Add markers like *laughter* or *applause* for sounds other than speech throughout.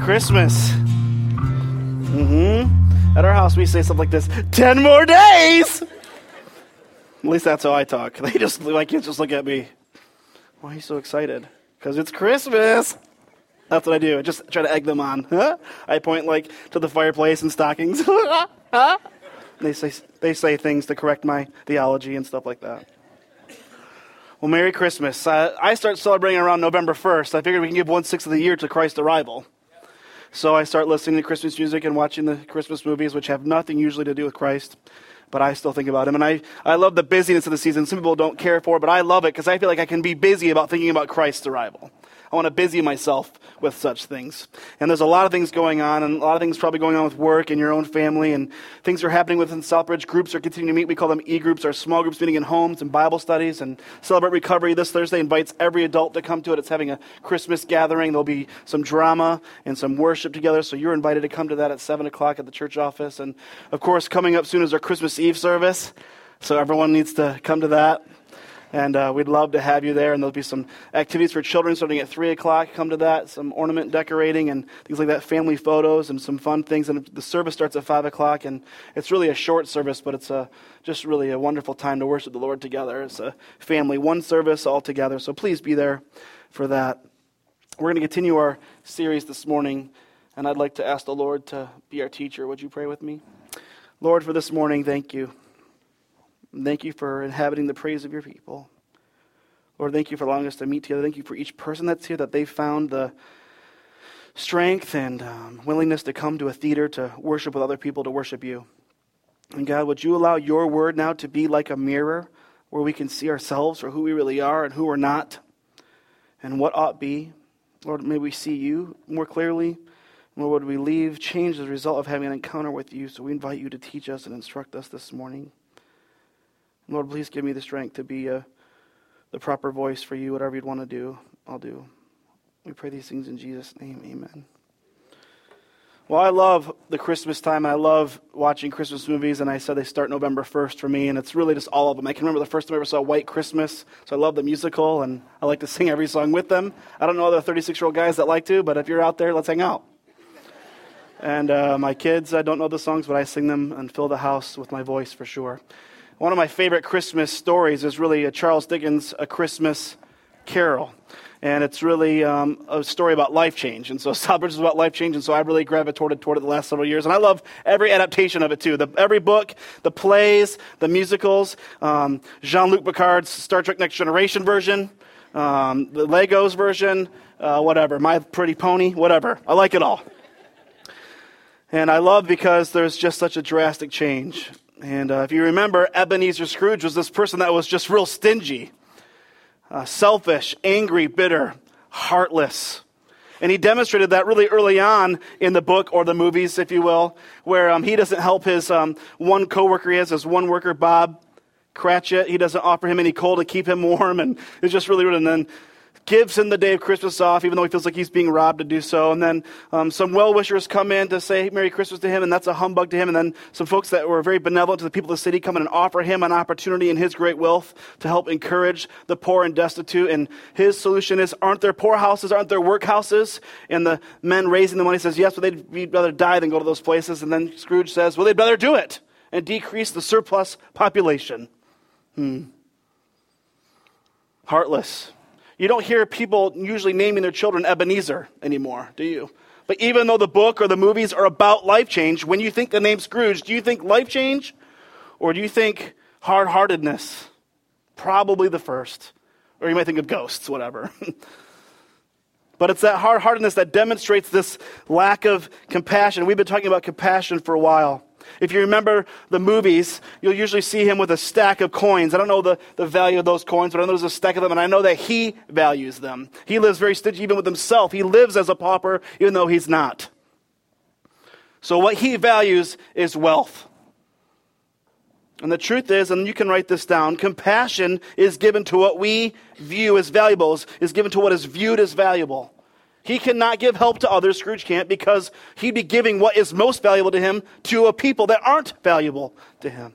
Christmas. Mm-hmm. At our house, we say something like this: ten more days. At least that's how I talk. *laughs* They just my kids just look at me. Why are you so excited? Because it's Christmas. That's what I do. I just try to egg them on. Huh? *laughs* I point like to the fireplace and stockings. huh? *laughs* they say they say things to correct my theology and stuff like that. Well, Merry Christmas. Uh, I start celebrating around November 1st. I figured we can give one sixth of the year to Christ's arrival. So I start listening to Christmas music and watching the Christmas movies, which have nothing usually to do with Christ, but I still think about him. And I, I love the busyness of the season. Some people don't care for it, but I love it because I feel like I can be busy about thinking about Christ's arrival. I want to busy myself with such things. And there's a lot of things going on, and a lot of things probably going on with work and your own family, and things are happening within Southbridge. Groups are continuing to meet. We call them e groups, our small groups meeting in homes and Bible studies. And Celebrate Recovery this Thursday invites every adult to come to it. It's having a Christmas gathering. There'll be some drama and some worship together, so you're invited to come to that at 7 o'clock at the church office. And of course, coming up soon is our Christmas Eve service, so everyone needs to come to that. And uh, we'd love to have you there. And there'll be some activities for children starting at 3 o'clock. Come to that. Some ornament decorating and things like that, family photos and some fun things. And the service starts at 5 o'clock. And it's really a short service, but it's a, just really a wonderful time to worship the Lord together. It's a family, one service all together. So please be there for that. We're going to continue our series this morning. And I'd like to ask the Lord to be our teacher. Would you pray with me? Lord, for this morning, thank you. Thank you for inhabiting the praise of your people. Lord, thank you for allowing us to meet together. Thank you for each person that's here, that they found the strength and um, willingness to come to a theater to worship with other people, to worship you. And God, would you allow your word now to be like a mirror where we can see ourselves for who we really are and who we're not and what ought be? Lord, may we see you more clearly. Lord, would we leave changed as a result of having an encounter with you? So we invite you to teach us and instruct us this morning. Lord, please give me the strength to be uh, the proper voice for you. Whatever you'd want to do, I'll do. We pray these things in Jesus' name. Amen. Well, I love the Christmas time, and I love watching Christmas movies, and I said they start November 1st for me, and it's really just all of them. I can remember the first time I ever saw White Christmas, so I love the musical, and I like to sing every song with them. I don't know other 36 year old guys that like to, but if you're out there, let's hang out. And uh, my kids, I don't know the songs, but I sing them and fill the house with my voice for sure. One of my favorite Christmas stories is really a Charles Dickens' A Christmas Carol. And it's really um, a story about life change. And so *laughs* Southbridge is about life change, and so I've really gravitated toward it the last several years. And I love every adaptation of it, too. The, every book, the plays, the musicals, um, Jean-Luc Picard's Star Trek Next Generation version, um, the Legos version, uh, whatever, My Pretty Pony, whatever. I like it all. And I love because there's just such a drastic change. And uh, if you remember, Ebenezer Scrooge was this person that was just real stingy, uh, selfish, angry, bitter, heartless. And he demonstrated that really early on in the book or the movies, if you will, where um, he doesn't help his um, one coworker he has, his one worker, Bob Cratchit. He doesn't offer him any coal to keep him warm. And it's just really rude. And then gives him the day of Christmas off, even though he feels like he's being robbed to do so. And then um, some well wishers come in to say Merry Christmas to him, and that's a humbug to him. And then some folks that were very benevolent to the people of the city come in and offer him an opportunity in his great wealth to help encourage the poor and destitute. And his solution is Aren't there poorhouses? Aren't there workhouses? And the men raising the money says, Yes, but they'd rather die than go to those places. And then Scrooge says, Well, they'd rather do it and decrease the surplus population. Hmm. Heartless you don't hear people usually naming their children Ebenezer anymore, do you? But even though the book or the movies are about life change, when you think the name Scrooge, do you think life change or do you think hard heartedness? Probably the first. Or you might think of ghosts, whatever. *laughs* but it's that hard heartedness that demonstrates this lack of compassion. We've been talking about compassion for a while. If you remember the movies, you'll usually see him with a stack of coins. I don't know the, the value of those coins, but I know there's a stack of them, and I know that he values them. He lives very stingy even with himself. He lives as a pauper, even though he's not. So, what he values is wealth. And the truth is, and you can write this down, compassion is given to what we view as valuable, is given to what is viewed as valuable. He cannot give help to others, Scrooge can't, because he'd be giving what is most valuable to him to a people that aren't valuable to him.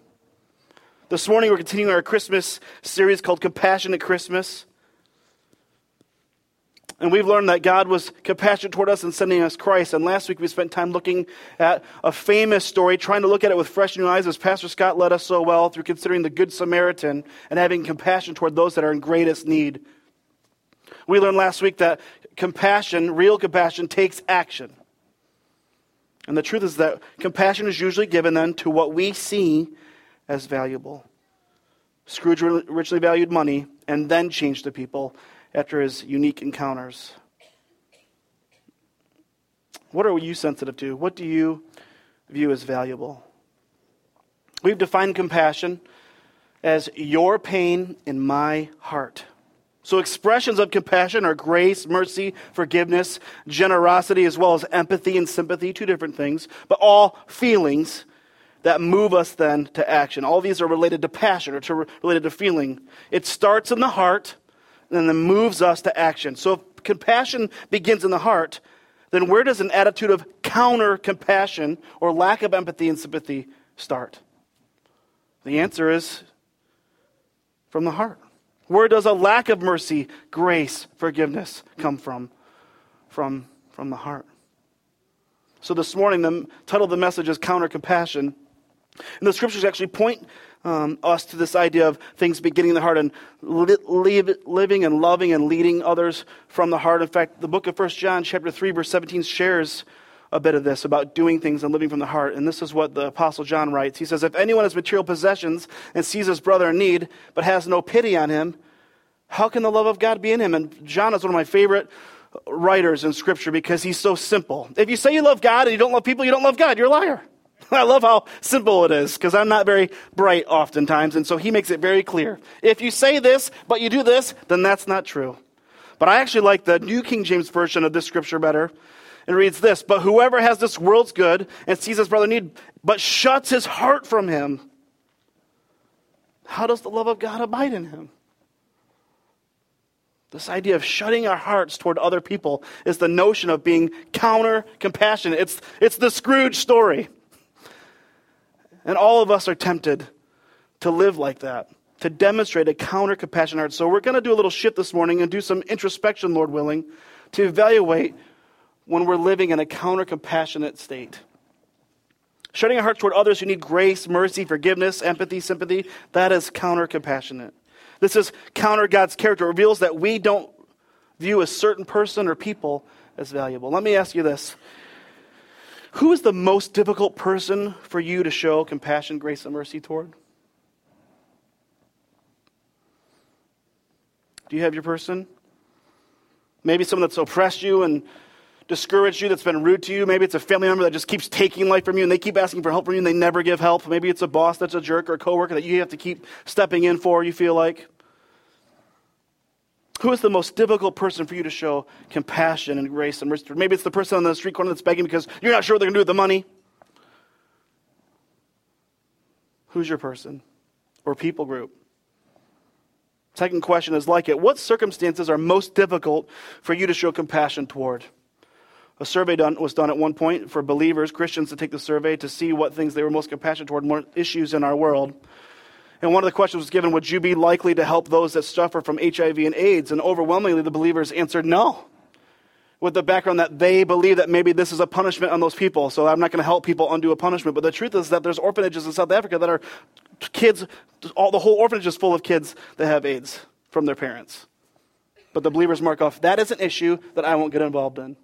This morning, we're continuing our Christmas series called Compassionate Christmas. And we've learned that God was compassionate toward us in sending us Christ. And last week we spent time looking at a famous story, trying to look at it with fresh new eyes, as Pastor Scott led us so well through considering the Good Samaritan and having compassion toward those that are in greatest need. We learned last week that compassion, real compassion, takes action. And the truth is that compassion is usually given then to what we see as valuable. Scrooge richly valued money and then changed the people after his unique encounters. What are you sensitive to? What do you view as valuable? We've defined compassion as your pain in my heart. So, expressions of compassion are grace, mercy, forgiveness, generosity, as well as empathy and sympathy, two different things, but all feelings that move us then to action. All these are related to passion or to, related to feeling. It starts in the heart and then moves us to action. So, if compassion begins in the heart, then where does an attitude of counter compassion or lack of empathy and sympathy start? The answer is from the heart. Where does a lack of mercy, grace, forgiveness come from? From, from the heart. So this morning, the title of the message is Counter Compassion. And the scriptures actually point um, us to this idea of things beginning in the heart and li- living and loving and leading others from the heart. In fact, the book of 1 John, chapter 3, verse 17, shares a bit of this about doing things and living from the heart. And this is what the Apostle John writes. He says, If anyone has material possessions and sees his brother in need, but has no pity on him, how can the love of God be in him? And John is one of my favorite writers in Scripture because he's so simple. If you say you love God and you don't love people, you don't love God. You're a liar. *laughs* I love how simple it is because I'm not very bright oftentimes. And so he makes it very clear. If you say this, but you do this, then that's not true. But I actually like the New King James Version of this scripture better. It reads this But whoever has this world's good and sees his brother need, but shuts his heart from him, how does the love of God abide in him? This idea of shutting our hearts toward other people is the notion of being counter compassionate. It's, it's the Scrooge story. And all of us are tempted to live like that, to demonstrate a counter compassionate heart. So we're going to do a little shift this morning and do some introspection, Lord willing, to evaluate when we're living in a counter compassionate state. Shutting our hearts toward others who need grace, mercy, forgiveness, empathy, sympathy, that is counter compassionate. This is counter God's character. It reveals that we don't view a certain person or people as valuable. Let me ask you this Who is the most difficult person for you to show compassion, grace, and mercy toward? Do you have your person? Maybe someone that's oppressed you and discouraged you, that's been rude to you. Maybe it's a family member that just keeps taking life from you and they keep asking for help from you and they never give help. Maybe it's a boss that's a jerk or a coworker that you have to keep stepping in for, you feel like. Who is the most difficult person for you to show compassion and grace and mercy? Maybe it's the person on the street corner that's begging because you're not sure what they're going to do with the money. Who's your person or people group? Second question is like it. What circumstances are most difficult for you to show compassion toward? A survey done, was done at one point for believers, Christians, to take the survey to see what things they were most compassionate toward, more issues in our world. And one of the questions was given Would you be likely to help those that suffer from HIV and AIDS? And overwhelmingly, the believers answered no, with the background that they believe that maybe this is a punishment on those people. So I'm not going to help people undo a punishment. But the truth is that there's orphanages in South Africa that are kids, all, the whole orphanage is full of kids that have AIDS from their parents. But the believers mark off that is an issue that I won't get involved in.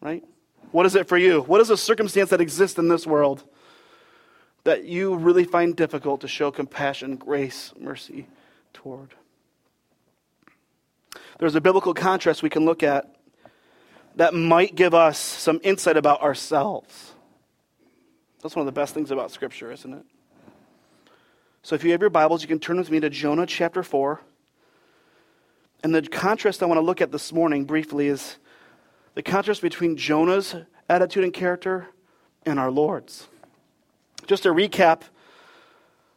Right? What is it for you? What is a circumstance that exists in this world that you really find difficult to show compassion, grace, mercy toward. There's a biblical contrast we can look at that might give us some insight about ourselves. That's one of the best things about Scripture, isn't it? So if you have your Bibles, you can turn with me to Jonah chapter 4. And the contrast I want to look at this morning briefly is the contrast between Jonah's attitude and character and our Lord's. Just a recap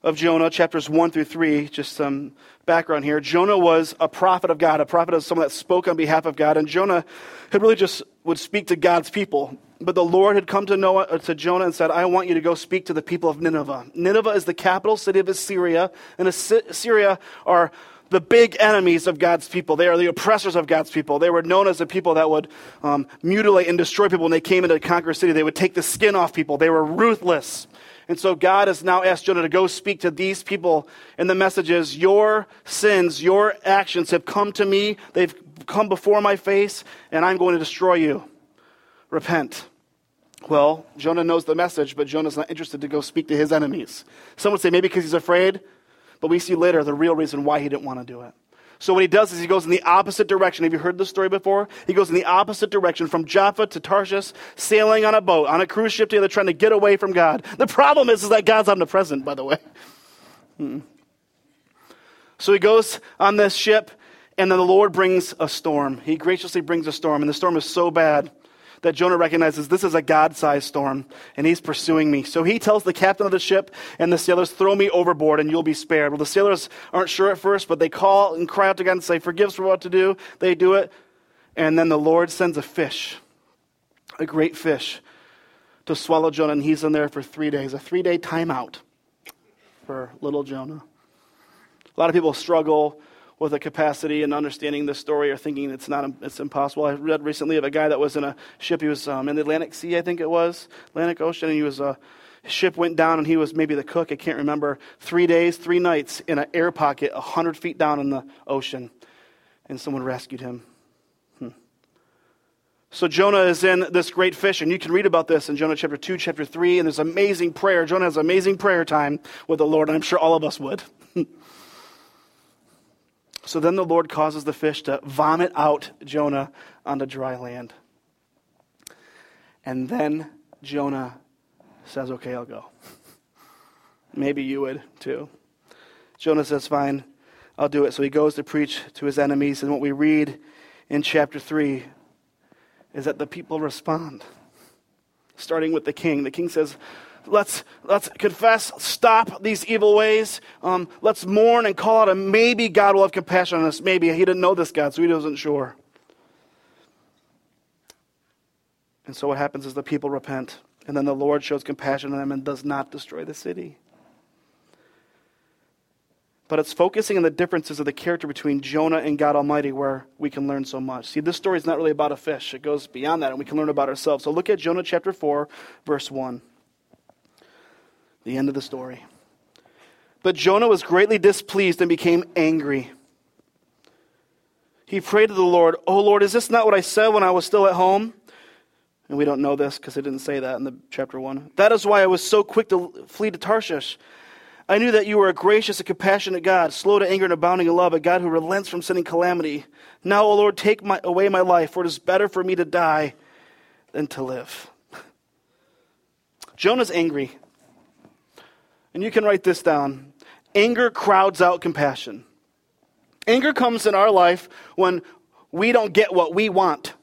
of Jonah, chapters 1 through 3, just some background here. Jonah was a prophet of God. A prophet is someone that spoke on behalf of God. And Jonah had really just would speak to God's people. But the Lord had come to, Noah, uh, to Jonah and said, I want you to go speak to the people of Nineveh. Nineveh is the capital city of Assyria. And Assyria are the big enemies of God's people. They are the oppressors of God's people. They were known as the people that would um, mutilate and destroy people when they came into the conquer city. They would take the skin off people. They were ruthless. And so God has now asked Jonah to go speak to these people. And the message is Your sins, your actions have come to me. They've come before my face, and I'm going to destroy you. Repent. Well, Jonah knows the message, but Jonah's not interested to go speak to his enemies. Some would say maybe because he's afraid, but we see later the real reason why he didn't want to do it. So what he does is he goes in the opposite direction. Have you heard this story before? He goes in the opposite direction from Jaffa to Tarshish, sailing on a boat, on a cruise ship together, trying to get away from God. The problem is, is that God's omnipresent, by the way. Hmm. So he goes on this ship, and then the Lord brings a storm. He graciously brings a storm, and the storm is so bad that Jonah recognizes this is a God sized storm and he's pursuing me. So he tells the captain of the ship and the sailors, Throw me overboard and you'll be spared. Well, the sailors aren't sure at first, but they call and cry out to God and say, Forgive us for what to do. They do it. And then the Lord sends a fish, a great fish, to swallow Jonah. And he's in there for three days, a three day timeout for little Jonah. A lot of people struggle with a capacity and understanding this story or thinking it's not it's impossible. I read recently of a guy that was in a ship. He was um, in the Atlantic Sea, I think it was Atlantic Ocean, and he was uh, his ship went down, and he was maybe the cook. I can't remember. Three days, three nights in an air pocket, hundred feet down in the ocean, and someone rescued him. Hmm. So Jonah is in this great fish, and you can read about this in Jonah chapter 2, chapter 3, and there's amazing prayer. Jonah has amazing prayer time with the Lord, and I'm sure all of us would. *laughs* So then the Lord causes the fish to vomit out Jonah onto dry land. And then Jonah says, Okay, I'll go. Maybe you would too. Jonah says, Fine, I'll do it. So he goes to preach to his enemies. And what we read in chapter 3 is that the people respond, starting with the king. The king says, let's, let's confess, stop these evil ways. Um, let's mourn and call out, and maybe God will have compassion on us. Maybe. He didn't know this God, so he wasn't sure. And so what happens is the people repent, and then the Lord shows compassion on them and does not destroy the city. But it's focusing on the differences of the character between Jonah and God Almighty where we can learn so much. See, this story is not really about a fish, it goes beyond that, and we can learn about ourselves. So look at Jonah chapter 4, verse 1. The end of the story. But Jonah was greatly displeased and became angry. He prayed to the Lord, Oh Lord, is this not what I said when I was still at home? And we don't know this because it didn't say that in the chapter 1. That is why I was so quick to flee to Tarshish. I knew that you were a gracious and compassionate God, slow to anger and abounding in love, a God who relents from sending calamity. Now, O Lord, take my, away my life, for it is better for me to die than to live. *laughs* Jonah's angry. And you can write this down anger crowds out compassion. Anger comes in our life when we don't get what we want.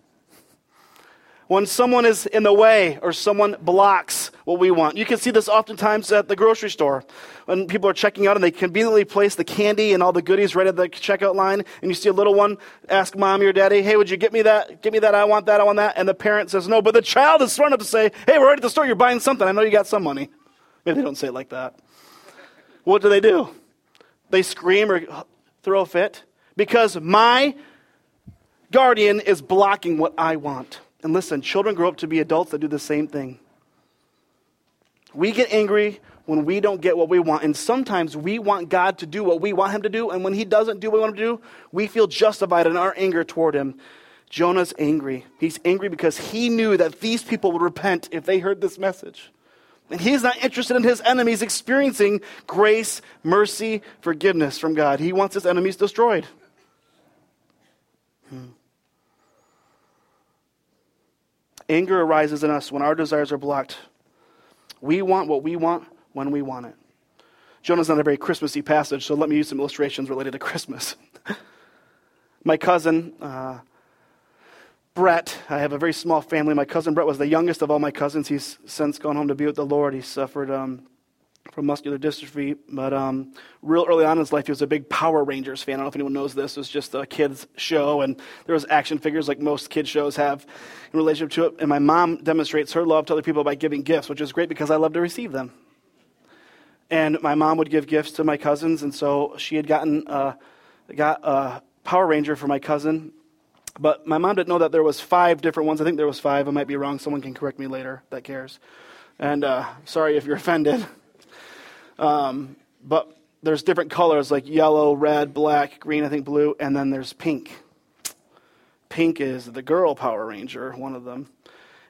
When someone is in the way or someone blocks what we want. You can see this oftentimes at the grocery store. When people are checking out and they conveniently place the candy and all the goodies right at the checkout line, and you see a little one ask mom or daddy, Hey, would you get me that? Get me that. I want that. I want that. And the parent says no, but the child is smart up to say, Hey, we're right at the store. You're buying something. I know you got some money. Maybe *laughs* they don't say it like that. What do they do? They scream or throw a fit because my guardian is blocking what I want. And listen, children grow up to be adults that do the same thing. We get angry when we don't get what we want. And sometimes we want God to do what we want Him to do. And when He doesn't do what we want Him to do, we feel justified in our anger toward Him. Jonah's angry. He's angry because he knew that these people would repent if they heard this message. And he's not interested in his enemies experiencing grace, mercy, forgiveness from God. He wants his enemies destroyed. Hmm. Anger arises in us when our desires are blocked. We want what we want when we want it. Jonah's not a very Christmassy passage, so let me use some illustrations related to Christmas. *laughs* My cousin, uh, Brett, I have a very small family. My cousin Brett was the youngest of all my cousins. He's since gone home to be with the Lord. He suffered um, from muscular dystrophy, but um, real early on in his life, he was a big Power Rangers fan. I don't know if anyone knows this. It was just a kids' show, and there was action figures like most kids' shows have in relationship to it. And my mom demonstrates her love to other people by giving gifts, which is great because I love to receive them. And my mom would give gifts to my cousins, and so she had gotten. Uh, got a Power Ranger for my cousin, but my mom didn't know that there was five different ones. I think there was five. I might be wrong. Someone can correct me later that cares. And uh, sorry if you're *laughs* offended. Um, but there's different colors like yellow, red, black, green, I think blue, and then there's pink. Pink is the girl Power Ranger, one of them.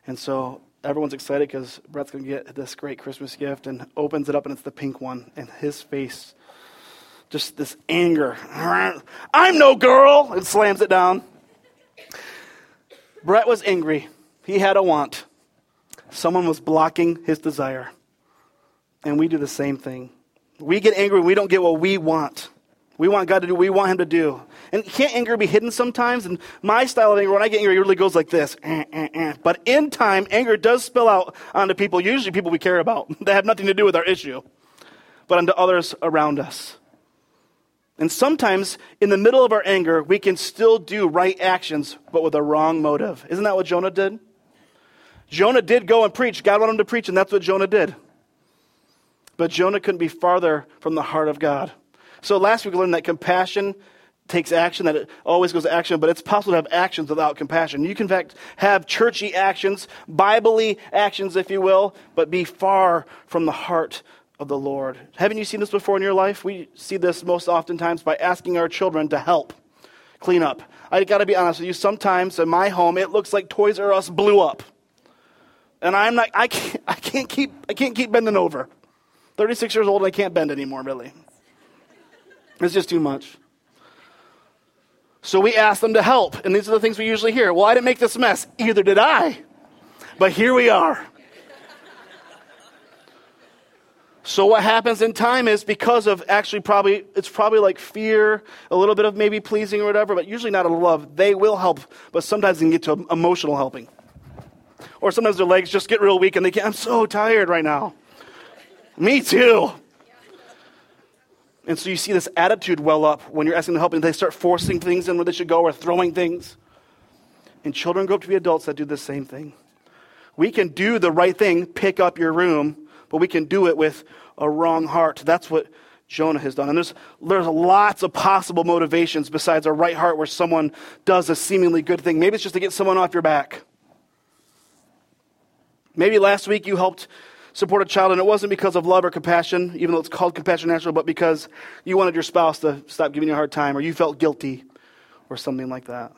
And so everyone's excited because Brett's going to get this great Christmas gift and opens it up, and it's the pink one. And his face, just this anger. *laughs* I'm no girl! And slams it down. Brett was angry. He had a want. Someone was blocking his desire. And we do the same thing. We get angry we don't get what we want. We want God to do we want Him to do. And can't anger be hidden sometimes? And my style of anger, when I get angry, it really goes like this. Eh, eh, eh. But in time, anger does spill out onto people, usually people we care about, *laughs* that have nothing to do with our issue, but onto others around us. And sometimes, in the middle of our anger, we can still do right actions, but with a wrong motive. Isn't that what Jonah did? Jonah did go and preach. God wanted him to preach, and that's what Jonah did. But Jonah couldn't be farther from the heart of God. So last week we learned that compassion takes action, that it always goes to action, but it's possible to have actions without compassion. You can, in fact, have churchy actions, biblically actions, if you will, but be far from the heart of the Lord. Haven't you seen this before in your life? We see this most oftentimes by asking our children to help clean up. I got to be honest with you, sometimes in my home, it looks like Toys R Us blew up. And I'm not, I can't, I can't keep, I can't keep bending over. 36 years old and I can't bend anymore, really. It's just too much. So we ask them to help. And these are the things we usually hear. Well, I didn't make this mess. Either did I. But here we are. So what happens in time is because of actually probably it's probably like fear, a little bit of maybe pleasing or whatever, but usually not a love. They will help, but sometimes they can get to emotional helping. Or sometimes their legs just get real weak and they can't. I'm so tired right now. Me too. And so you see this attitude well up when you're asking them help, and they start forcing things in where they should go or throwing things. And children grow up to be adults that do the same thing. We can do the right thing, pick up your room, but we can do it with a wrong heart. That's what Jonah has done. And there's, there's lots of possible motivations besides a right heart where someone does a seemingly good thing. Maybe it's just to get someone off your back. Maybe last week you helped support a child, and it wasn't because of love or compassion, even though it's called Compassion International, but because you wanted your spouse to stop giving you a hard time, or you felt guilty, or something like that.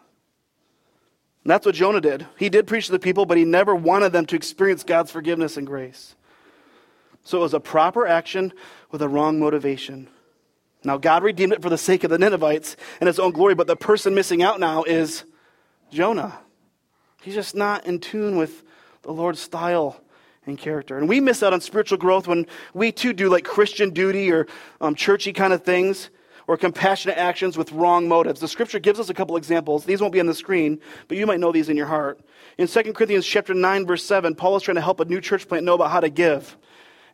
And that's what Jonah did. He did preach to the people, but he never wanted them to experience God's forgiveness and grace. So it was a proper action with a wrong motivation. Now, God redeemed it for the sake of the Ninevites and his own glory, but the person missing out now is Jonah. He's just not in tune with the Lord's style and character. And we miss out on spiritual growth when we too do like Christian duty or um, churchy kind of things or compassionate actions with wrong motives. The scripture gives us a couple examples. These won't be on the screen, but you might know these in your heart. In 2 Corinthians chapter 9 verse 7, Paul is trying to help a new church plant know about how to give.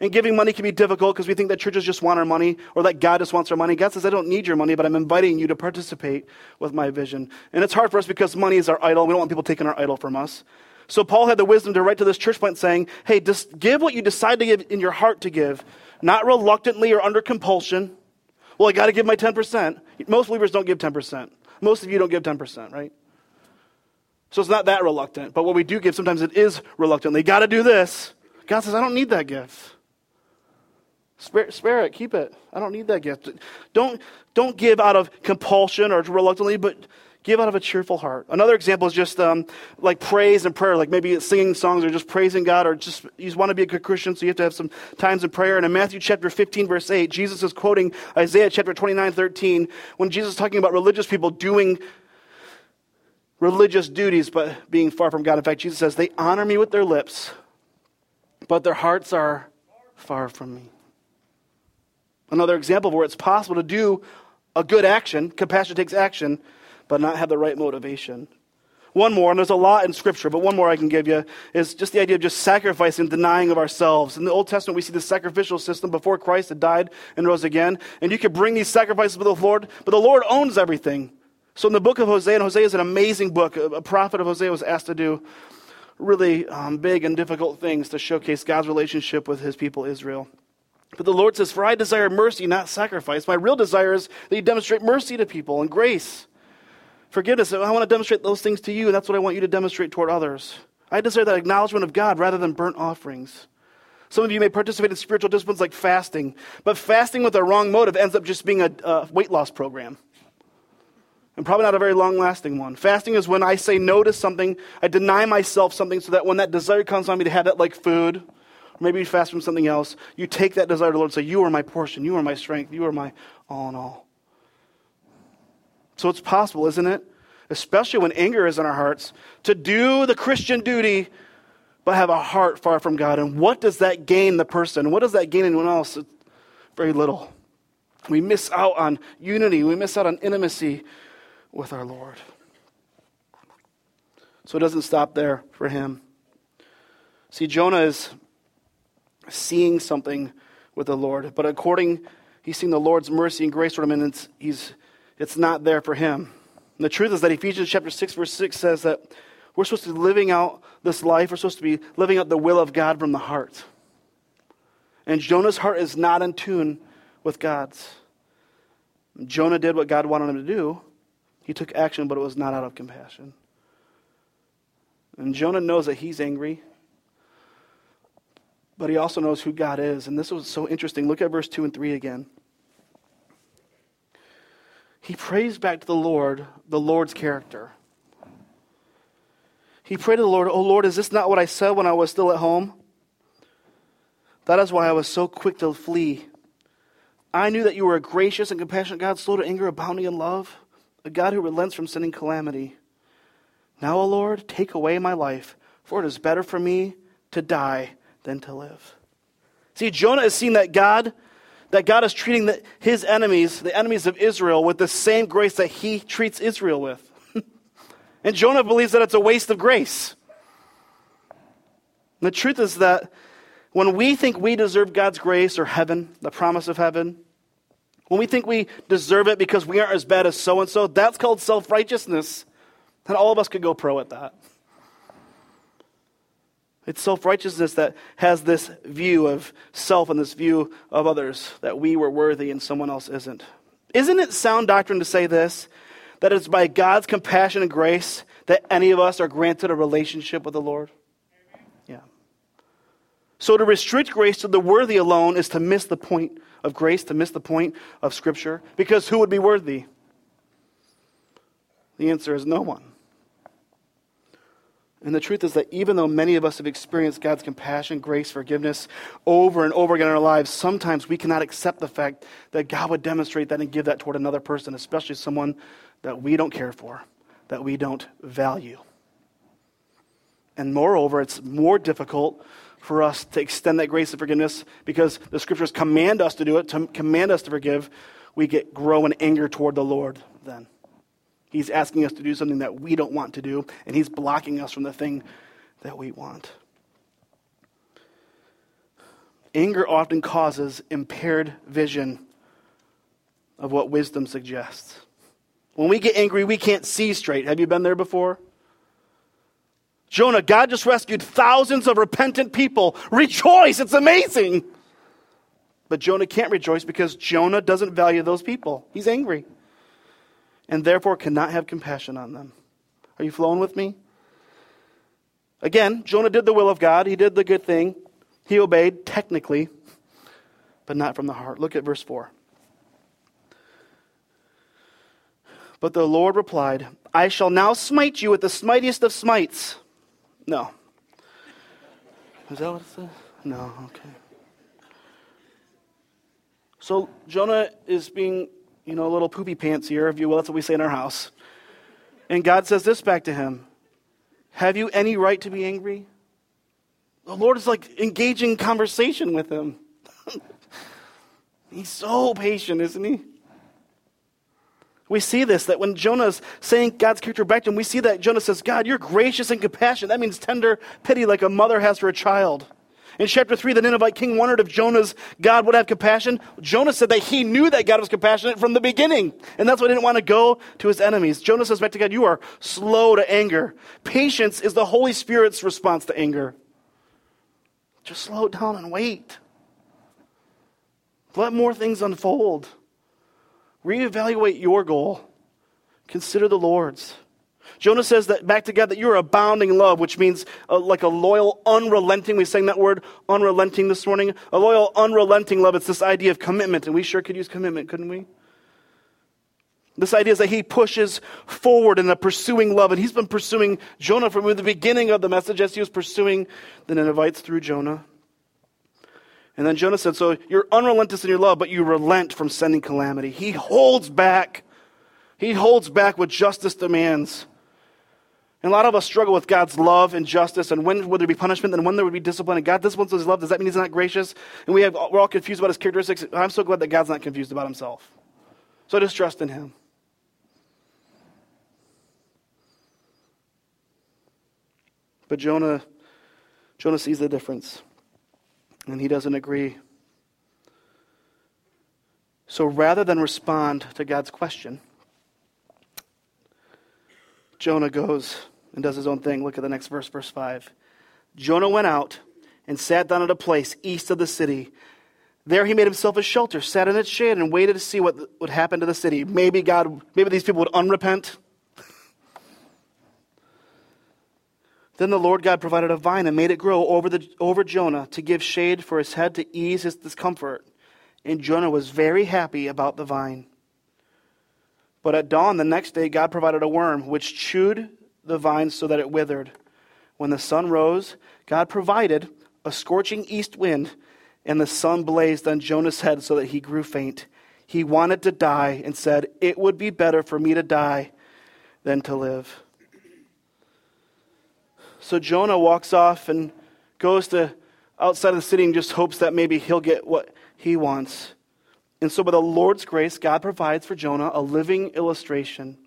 And giving money can be difficult because we think that churches just want our money or that God just wants our money. God says, I don't need your money, but I'm inviting you to participate with my vision. And it's hard for us because money is our idol. We don't want people taking our idol from us. So Paul had the wisdom to write to this church plant saying, hey, just give what you decide to give in your heart to give, not reluctantly or under compulsion. Well, I got to give my 10%. Most believers don't give 10%. Most of you don't give 10%, right? So it's not that reluctant. But what we do give, sometimes it is reluctantly. Got to do this. God says, I don't need that gift. Spare, spare, it, keep it. I don't need that gift. Don't, don't give out of compulsion or reluctantly, but Give out of a cheerful heart. Another example is just um, like praise and prayer, like maybe singing songs or just praising God, or just you want to be a good Christian, so you have to have some times of prayer. And in Matthew chapter 15, verse 8, Jesus is quoting Isaiah chapter 29, 13, when Jesus is talking about religious people doing religious duties but being far from God. In fact, Jesus says, They honor me with their lips, but their hearts are far from me. Another example of where it's possible to do a good action, compassion takes action, but not have the right motivation. One more, and there's a lot in Scripture, but one more I can give you is just the idea of just sacrificing, denying of ourselves. In the Old Testament, we see the sacrificial system before Christ had died and rose again. And you could bring these sacrifices to the Lord, but the Lord owns everything. So in the book of Hosea, and Hosea is an amazing book, a prophet of Hosea was asked to do really um, big and difficult things to showcase God's relationship with his people Israel. But the Lord says, For I desire mercy, not sacrifice. My real desire is that you demonstrate mercy to people and grace. Forgiveness. I want to demonstrate those things to you, and that's what I want you to demonstrate toward others. I desire that acknowledgement of God rather than burnt offerings. Some of you may participate in spiritual disciplines like fasting, but fasting with a wrong motive ends up just being a, a weight loss program. And probably not a very long lasting one. Fasting is when I say no to something, I deny myself something so that when that desire comes on me to have that like food, or maybe you fast from something else, you take that desire to the Lord and say, You are my portion, you are my strength, you are my all in all. So it's possible, isn't it? Especially when anger is in our hearts, to do the Christian duty but have a heart far from God. And what does that gain the person? What does that gain anyone else? Very little. We miss out on unity, we miss out on intimacy with our Lord. So it doesn't stop there for him. See, Jonah is seeing something with the Lord, but according, he's seeing the Lord's mercy and grace toward him, and it's, he's, it's not there for him. And the truth is that Ephesians chapter 6, verse 6 says that we're supposed to be living out this life. We're supposed to be living out the will of God from the heart. And Jonah's heart is not in tune with God's. Jonah did what God wanted him to do. He took action, but it was not out of compassion. And Jonah knows that he's angry, but he also knows who God is. And this was so interesting. Look at verse 2 and 3 again. He prays back to the Lord the Lord's character. He prayed to the Lord, Oh Lord, is this not what I said when I was still at home? That is why I was so quick to flee. I knew that you were a gracious and compassionate God, slow to anger, abounding in love, a God who relents from sending calamity. Now, O Lord, take away my life, for it is better for me to die than to live. See, Jonah has seen that God, that God is treating the, his enemies, the enemies of Israel, with the same grace that he treats Israel with. *laughs* And Jonah believes that it's a waste of grace. And the truth is that when we think we deserve God's grace or heaven, the promise of heaven, when we think we deserve it because we aren't as bad as so and so, that's called self righteousness. And all of us could go pro at that. *laughs* It's self righteousness that has this view of self and this view of others that we were worthy and someone else isn't. Isn't it sound doctrine to say this? that it's by God's compassion and grace that any of us are granted a relationship with the Lord? Yeah. So to restrict grace to the worthy alone is to miss the point of grace, to miss the point of Scripture, because who would be worthy? The answer is no one. And the truth is that even though many of us have experienced God's compassion, grace, forgiveness over and over again in our lives, sometimes we cannot accept the fact that God would demonstrate that and give that toward another person, especially someone that we don't care for, that we don't value. And moreover, it's more difficult for us to extend that grace and forgiveness because the scriptures command us to do it, to command us to forgive. We get grow in anger toward the Lord then. He's asking us to do something that we don't want to do, and he's blocking us from the thing that we want. Anger often causes impaired vision of what wisdom suggests. When we get angry, we can't see straight. Have you been there before? Jonah, God just rescued thousands of repentant people. Rejoice, it's amazing. But Jonah can't rejoice because Jonah doesn't value those people. He's angry and therefore cannot have compassion on them. Are you flowing with me? Again, Jonah did the will of God. He did the good thing. He obeyed technically, but not from the heart. Look at verse 4. But the Lord replied, I shall now smite you with the smitiest of smites. No. Is that what it says? No, okay. So Jonah is being, you know, a little poopy pants here, if you will. That's what we say in our house. And God says this back to him Have you any right to be angry? The Lord is like engaging conversation with him. *laughs* He's so patient, isn't he? We see this, that when Jonah's saying God's character back to him, we see that Jonah says, God, you're gracious and compassionate. That means tender pity like a mother has for a child. In chapter 3, the Ninevite king wondered if Jonah's God would have compassion. Jonah said that he knew that God was compassionate from the beginning. And that's why he didn't want to go to his enemies. Jonah says back to God, You are slow to anger. Patience is the Holy Spirit's response to anger. Just slow down and wait. Let more things unfold. Reevaluate your goal. Consider the Lord's. Jonah says that back to God that you're abounding in love, which means uh, like a loyal, unrelenting. We sang that word unrelenting this morning. A loyal, unrelenting love. It's this idea of commitment, and we sure could use commitment, couldn't we? This idea is that he pushes forward in a pursuing love, and he's been pursuing Jonah from the beginning of the message as he was pursuing the Ninevites through Jonah. And then Jonah said, So you're unrelenting in your love, but you relent from sending calamity. He holds back. He holds back what justice demands. And a lot of us struggle with God's love and justice, and when would there be punishment, and when there would be discipline. And God disciplines his love. Does that mean he's not gracious? And we have, we're all confused about his characteristics. I'm so glad that God's not confused about himself. So just trust in him. But Jonah, Jonah sees the difference, and he doesn't agree. So rather than respond to God's question, Jonah goes and does his own thing. Look at the next verse, verse 5. Jonah went out and sat down at a place east of the city. There he made himself a shelter, sat in its shade, and waited to see what would happen to the city. Maybe God, maybe these people would unrepent. *laughs* then the Lord God provided a vine and made it grow over, the, over Jonah to give shade for his head to ease his discomfort. And Jonah was very happy about the vine. But at dawn the next day, God provided a worm which chewed the vine so that it withered. When the sun rose, God provided a scorching east wind, and the sun blazed on Jonah's head so that he grew faint. He wanted to die and said, It would be better for me to die than to live. So Jonah walks off and goes to outside of the city and just hopes that maybe he'll get what he wants. And so, by the Lord's grace, God provides for Jonah a living illustration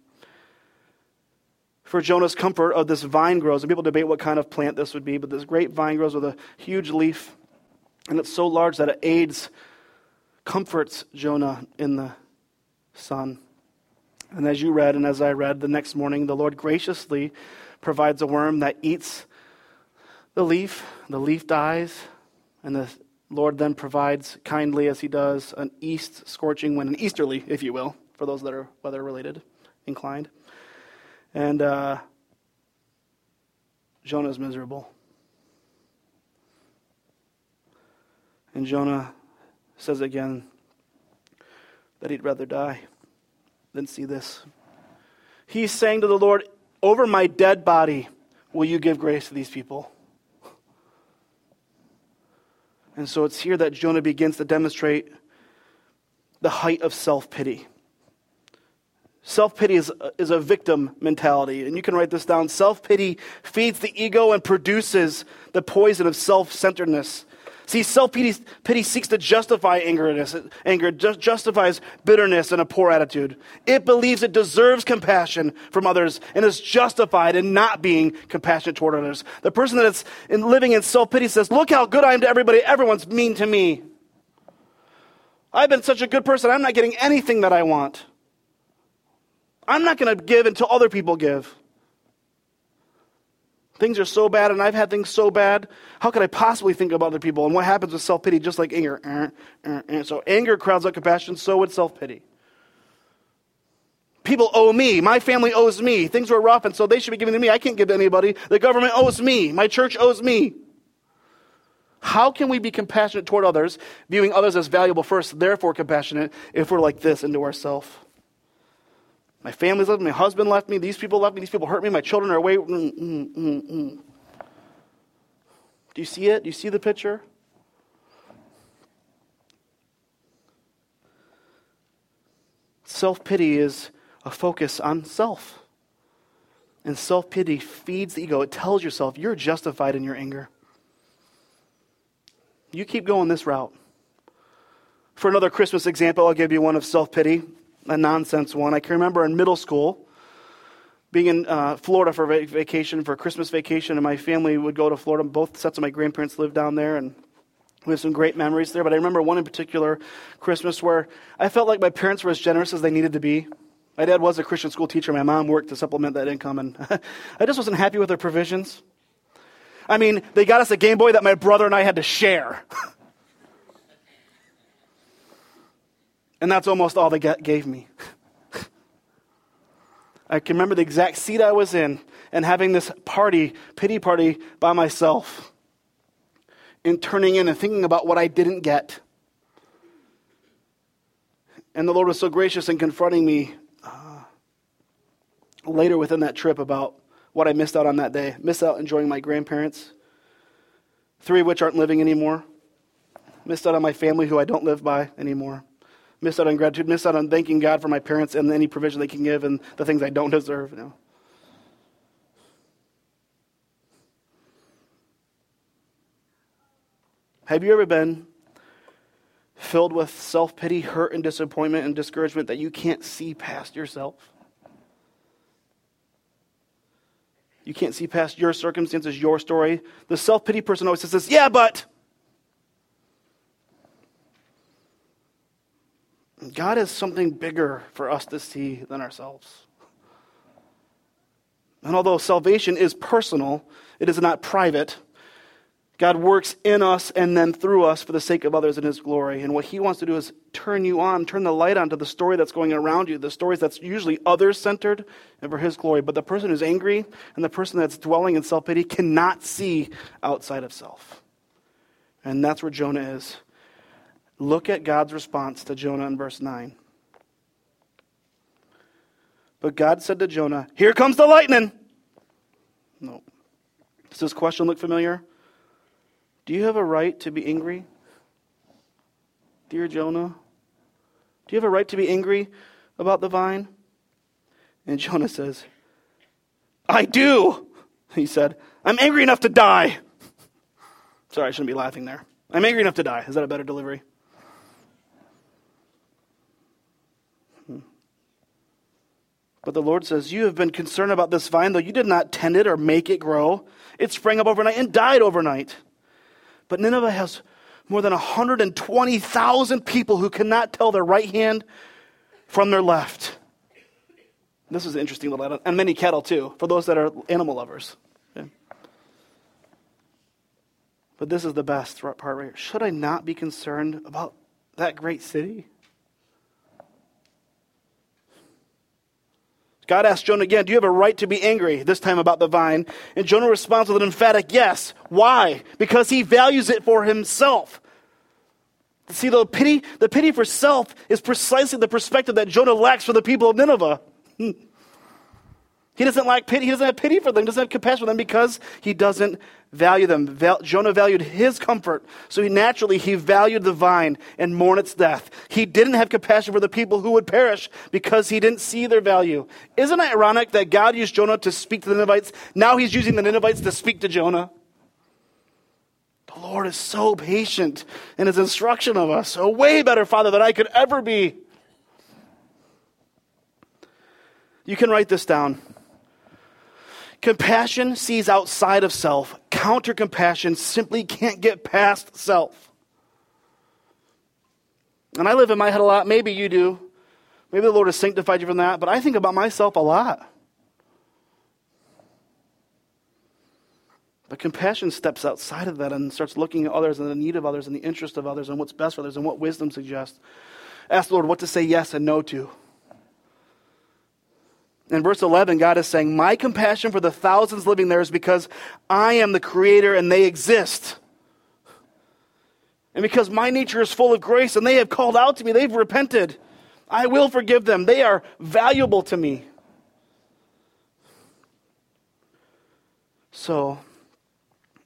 for Jonah's comfort of this vine grows. And people debate what kind of plant this would be, but this great vine grows with a huge leaf, and it's so large that it aids, comforts Jonah in the sun. And as you read, and as I read the next morning, the Lord graciously provides a worm that eats the leaf. The leaf dies, and the Lord then provides kindly, as he does, an east scorching wind, an easterly, if you will, for those that are weather related, inclined. And uh, Jonah's miserable. And Jonah says again that he'd rather die than see this. He's saying to the Lord, Over my dead body, will you give grace to these people? And so it's here that Jonah begins to demonstrate the height of self pity. Self pity is, is a victim mentality. And you can write this down. Self pity feeds the ego and produces the poison of self centeredness. See, self pity seeks to justify angerness. Anger just justifies bitterness and a poor attitude. It believes it deserves compassion from others and is justified in not being compassionate toward others. The person that is in living in self pity says, Look how good I am to everybody. Everyone's mean to me. I've been such a good person. I'm not getting anything that I want. I'm not going to give until other people give. Things are so bad, and I've had things so bad. How could I possibly think of other people? And what happens with self pity? Just like anger. Uh, uh, uh. So anger crowds out compassion, so would self pity. People owe me. My family owes me. Things were rough, and so they should be giving to me. I can't give to anybody. The government owes me. My church owes me. How can we be compassionate toward others, viewing others as valuable first, therefore compassionate, if we're like this into ourselves? My family's left me. My husband left me. These people left me. These people hurt me. My children are away. Mm, mm, mm, mm. Do you see it? Do you see the picture? Self pity is a focus on self. And self pity feeds the ego. It tells yourself you're justified in your anger. You keep going this route. For another Christmas example, I'll give you one of self pity a nonsense one. I can remember in middle school being in uh, Florida for vacation, for Christmas vacation, and my family would go to Florida. Both sets of my grandparents lived down there, and we have some great memories there. But I remember one in particular, Christmas, where I felt like my parents were as generous as they needed to be. My dad was a Christian school teacher. My mom worked to supplement that income, and *laughs* I just wasn't happy with their provisions. I mean, they got us a Game Boy that my brother and I had to share. *laughs* And that's almost all they gave me. *laughs* I can remember the exact seat I was in and having this party, pity party by myself, and turning in and thinking about what I didn't get. And the Lord was so gracious in confronting me uh, later within that trip about what I missed out on that day. Missed out enjoying my grandparents, three of which aren't living anymore. Missed out on my family who I don't live by anymore. Missed out on gratitude. miss out on thanking God for my parents and any provision they can give and the things I don't deserve. You know. Have you ever been filled with self pity, hurt, and disappointment and discouragement that you can't see past yourself? You can't see past your circumstances, your story. The self pity person always says this, yeah, but. God has something bigger for us to see than ourselves. And although salvation is personal, it is not private. God works in us and then through us for the sake of others in His glory. And what He wants to do is turn you on, turn the light on to the story that's going around you, the stories that's usually others centered and for His glory. But the person who's angry and the person that's dwelling in self pity cannot see outside of self. And that's where Jonah is. Look at God's response to Jonah in verse 9. But God said to Jonah, Here comes the lightning. No. Does this question look familiar? Do you have a right to be angry? Dear Jonah, do you have a right to be angry about the vine? And Jonah says, I do. He said, I'm angry enough to die. Sorry, I shouldn't be laughing there. I'm angry enough to die. Is that a better delivery? But the Lord says, You have been concerned about this vine, though you did not tend it or make it grow. It sprang up overnight and died overnight. But Nineveh has more than 120,000 people who cannot tell their right hand from their left. This is an interesting little, and many cattle too, for those that are animal lovers. But this is the best part right here. Should I not be concerned about that great city? God asked Jonah again, Do you have a right to be angry, this time about the vine? And Jonah responds with an emphatic yes. Why? Because he values it for himself. See, the pity, the pity for self is precisely the perspective that Jonah lacks for the people of Nineveh. Hmm. He doesn't lack pity. He doesn't have pity for them. He doesn't have compassion for them because he doesn't value them. Val- Jonah valued his comfort. So he naturally, he valued the vine and mourned its death. He didn't have compassion for the people who would perish because he didn't see their value. Isn't it ironic that God used Jonah to speak to the Ninevites? Now he's using the Ninevites to speak to Jonah. The Lord is so patient in his instruction of us. A way better father than I could ever be. You can write this down. Compassion sees outside of self. Counter compassion simply can't get past self. And I live in my head a lot. Maybe you do. Maybe the Lord has sanctified you from that. But I think about myself a lot. But compassion steps outside of that and starts looking at others and the need of others and the interest of others and what's best for others and what wisdom suggests. Ask the Lord what to say yes and no to. In verse 11, God is saying, My compassion for the thousands living there is because I am the creator and they exist. And because my nature is full of grace and they have called out to me, they've repented. I will forgive them. They are valuable to me. So,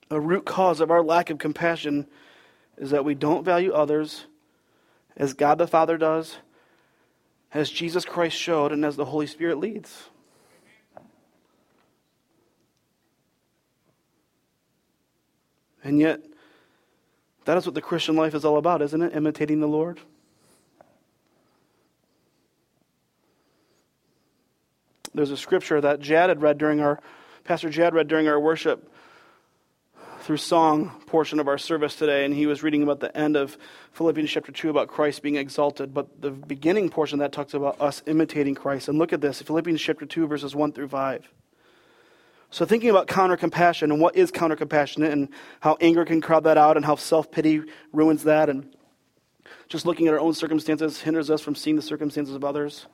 a root cause of our lack of compassion is that we don't value others as God the Father does as Jesus Christ showed and as the Holy Spirit leads. And yet, that is what the Christian life is all about, isn't it? Imitating the Lord. There's a scripture that Jad had read during our, Pastor Jad read during our worship through song portion of our service today, and he was reading about the end of Philippians chapter 2 about Christ being exalted. But the beginning portion that talks about us imitating Christ. And look at this Philippians chapter 2, verses 1 through 5. So, thinking about counter compassion and what is counter compassionate and how anger can crowd that out and how self pity ruins that. And just looking at our own circumstances hinders us from seeing the circumstances of others.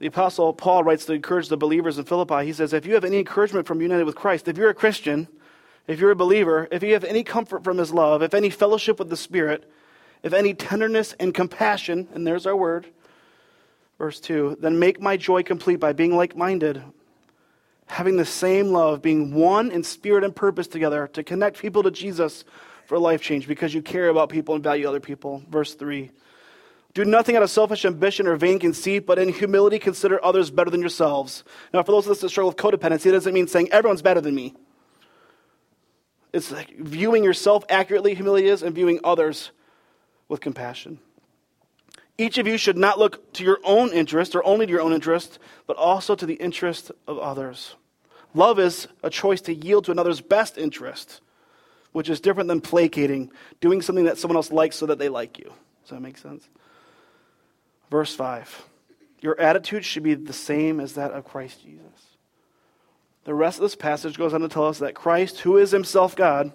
The Apostle Paul writes to encourage the believers in Philippi. He says, If you have any encouragement from united with Christ, if you're a Christian, if you're a believer, if you have any comfort from his love, if any fellowship with the Spirit, if any tenderness and compassion, and there's our word, verse 2, then make my joy complete by being like minded, having the same love, being one in spirit and purpose together to connect people to Jesus for life change because you care about people and value other people. Verse 3. Do nothing out of selfish ambition or vain conceit, but in humility consider others better than yourselves. Now, for those of us that struggle with codependency, it doesn't mean saying everyone's better than me. It's like viewing yourself accurately, humility is, and viewing others with compassion. Each of you should not look to your own interest or only to your own interest, but also to the interest of others. Love is a choice to yield to another's best interest, which is different than placating, doing something that someone else likes so that they like you. Does that make sense? Verse 5 Your attitude should be the same as that of Christ Jesus. The rest of this passage goes on to tell us that Christ, who is himself God,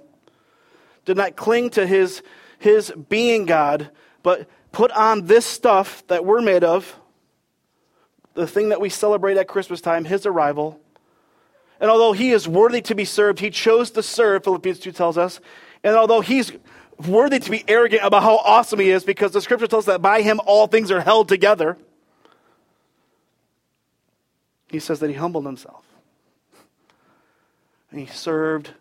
did not cling to his, his being God, but put on this stuff that we're made of, the thing that we celebrate at Christmas time, his arrival. And although he is worthy to be served, he chose to serve, Philippians 2 tells us. And although he's worthy to be arrogant about how awesome he is, because the scripture tells us that by him all things are held together, he says that he humbled himself. And he served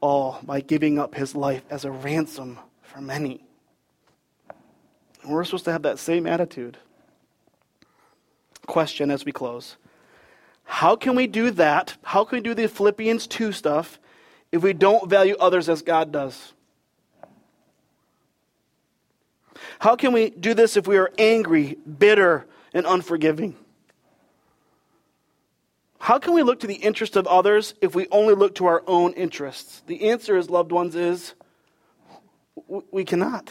all by giving up his life as a ransom for many. And we're supposed to have that same attitude. Question as we close How can we do that? How can we do the Philippians 2 stuff if we don't value others as God does? How can we do this if we are angry, bitter, and unforgiving? How can we look to the interest of others if we only look to our own interests? The answer, as loved ones, is we cannot.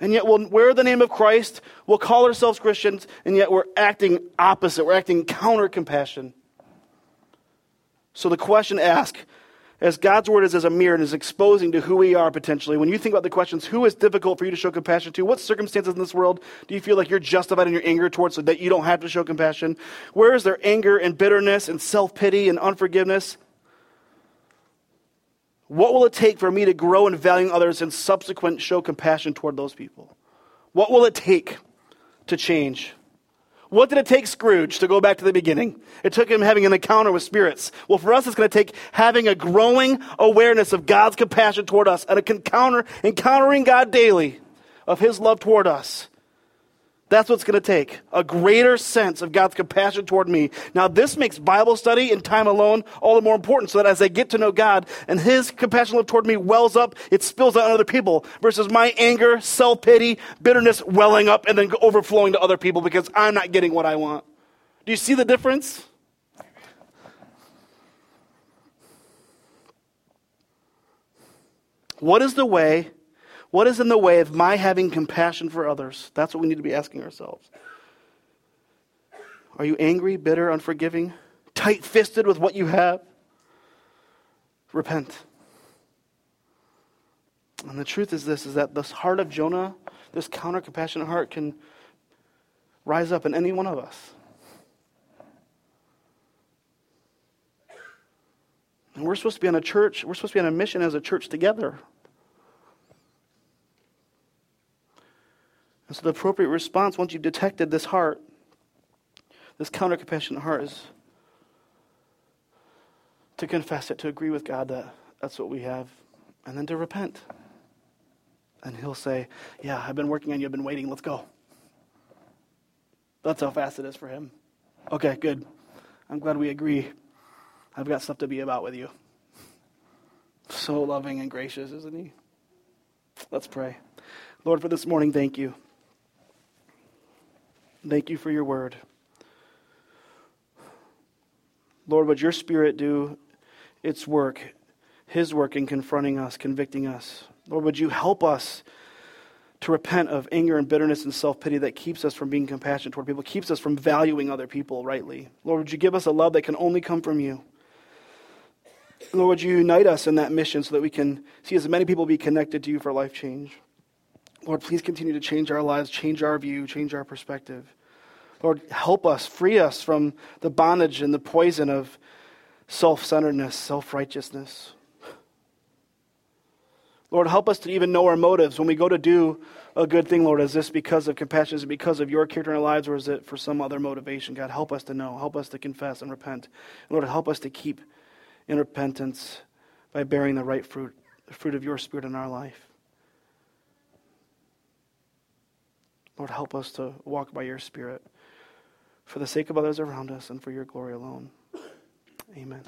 And yet we'll wear the name of Christ, we'll call ourselves Christians, and yet we're acting opposite. We're acting counter compassion. So the question asked, as God's word is as a mirror and is exposing to who we are potentially, when you think about the questions, who is difficult for you to show compassion to? What circumstances in this world do you feel like you're justified in your anger towards so that you don't have to show compassion? Where is there anger and bitterness and self pity and unforgiveness? What will it take for me to grow in valuing others and subsequent show compassion toward those people? What will it take to change? What did it take Scrooge to go back to the beginning? It took him having an encounter with spirits. Well, for us, it's going to take having a growing awareness of God's compassion toward us and a encounter, encountering God daily of his love toward us. That's what's going to take a greater sense of God's compassion toward me. Now, this makes Bible study and time alone all the more important so that as I get to know God and His compassion love toward me wells up, it spills out on other people versus my anger, self pity, bitterness welling up and then overflowing to other people because I'm not getting what I want. Do you see the difference? What is the way what is in the way of my having compassion for others? That's what we need to be asking ourselves. Are you angry, bitter, unforgiving, tight fisted with what you have? Repent. And the truth is this is that this heart of Jonah, this counter compassionate heart, can rise up in any one of us. And we're supposed to be on a church, we're supposed to be on a mission as a church together. And so the appropriate response, once you've detected this heart, this counter compassionate heart, is to confess it, to agree with God that that's what we have, and then to repent. And He'll say, Yeah, I've been working on you, I've been waiting, let's go. That's how fast it is for Him. Okay, good. I'm glad we agree. I've got stuff to be about with you. So loving and gracious, isn't He? Let's pray. Lord, for this morning, thank you. Thank you for your word. Lord, would your spirit do its work, his work in confronting us, convicting us? Lord, would you help us to repent of anger and bitterness and self pity that keeps us from being compassionate toward people, keeps us from valuing other people rightly? Lord, would you give us a love that can only come from you? Lord, would you unite us in that mission so that we can see as many people be connected to you for life change? Lord, please continue to change our lives, change our view, change our perspective. Lord, help us, free us from the bondage and the poison of self centeredness, self righteousness. Lord, help us to even know our motives when we go to do a good thing, Lord. Is this because of compassion? Is it because of your character in our lives, or is it for some other motivation? God, help us to know. Help us to confess and repent. And Lord, help us to keep in repentance by bearing the right fruit, the fruit of your Spirit in our life. Lord, help us to walk by your Spirit for the sake of others around us and for your glory alone. Amen.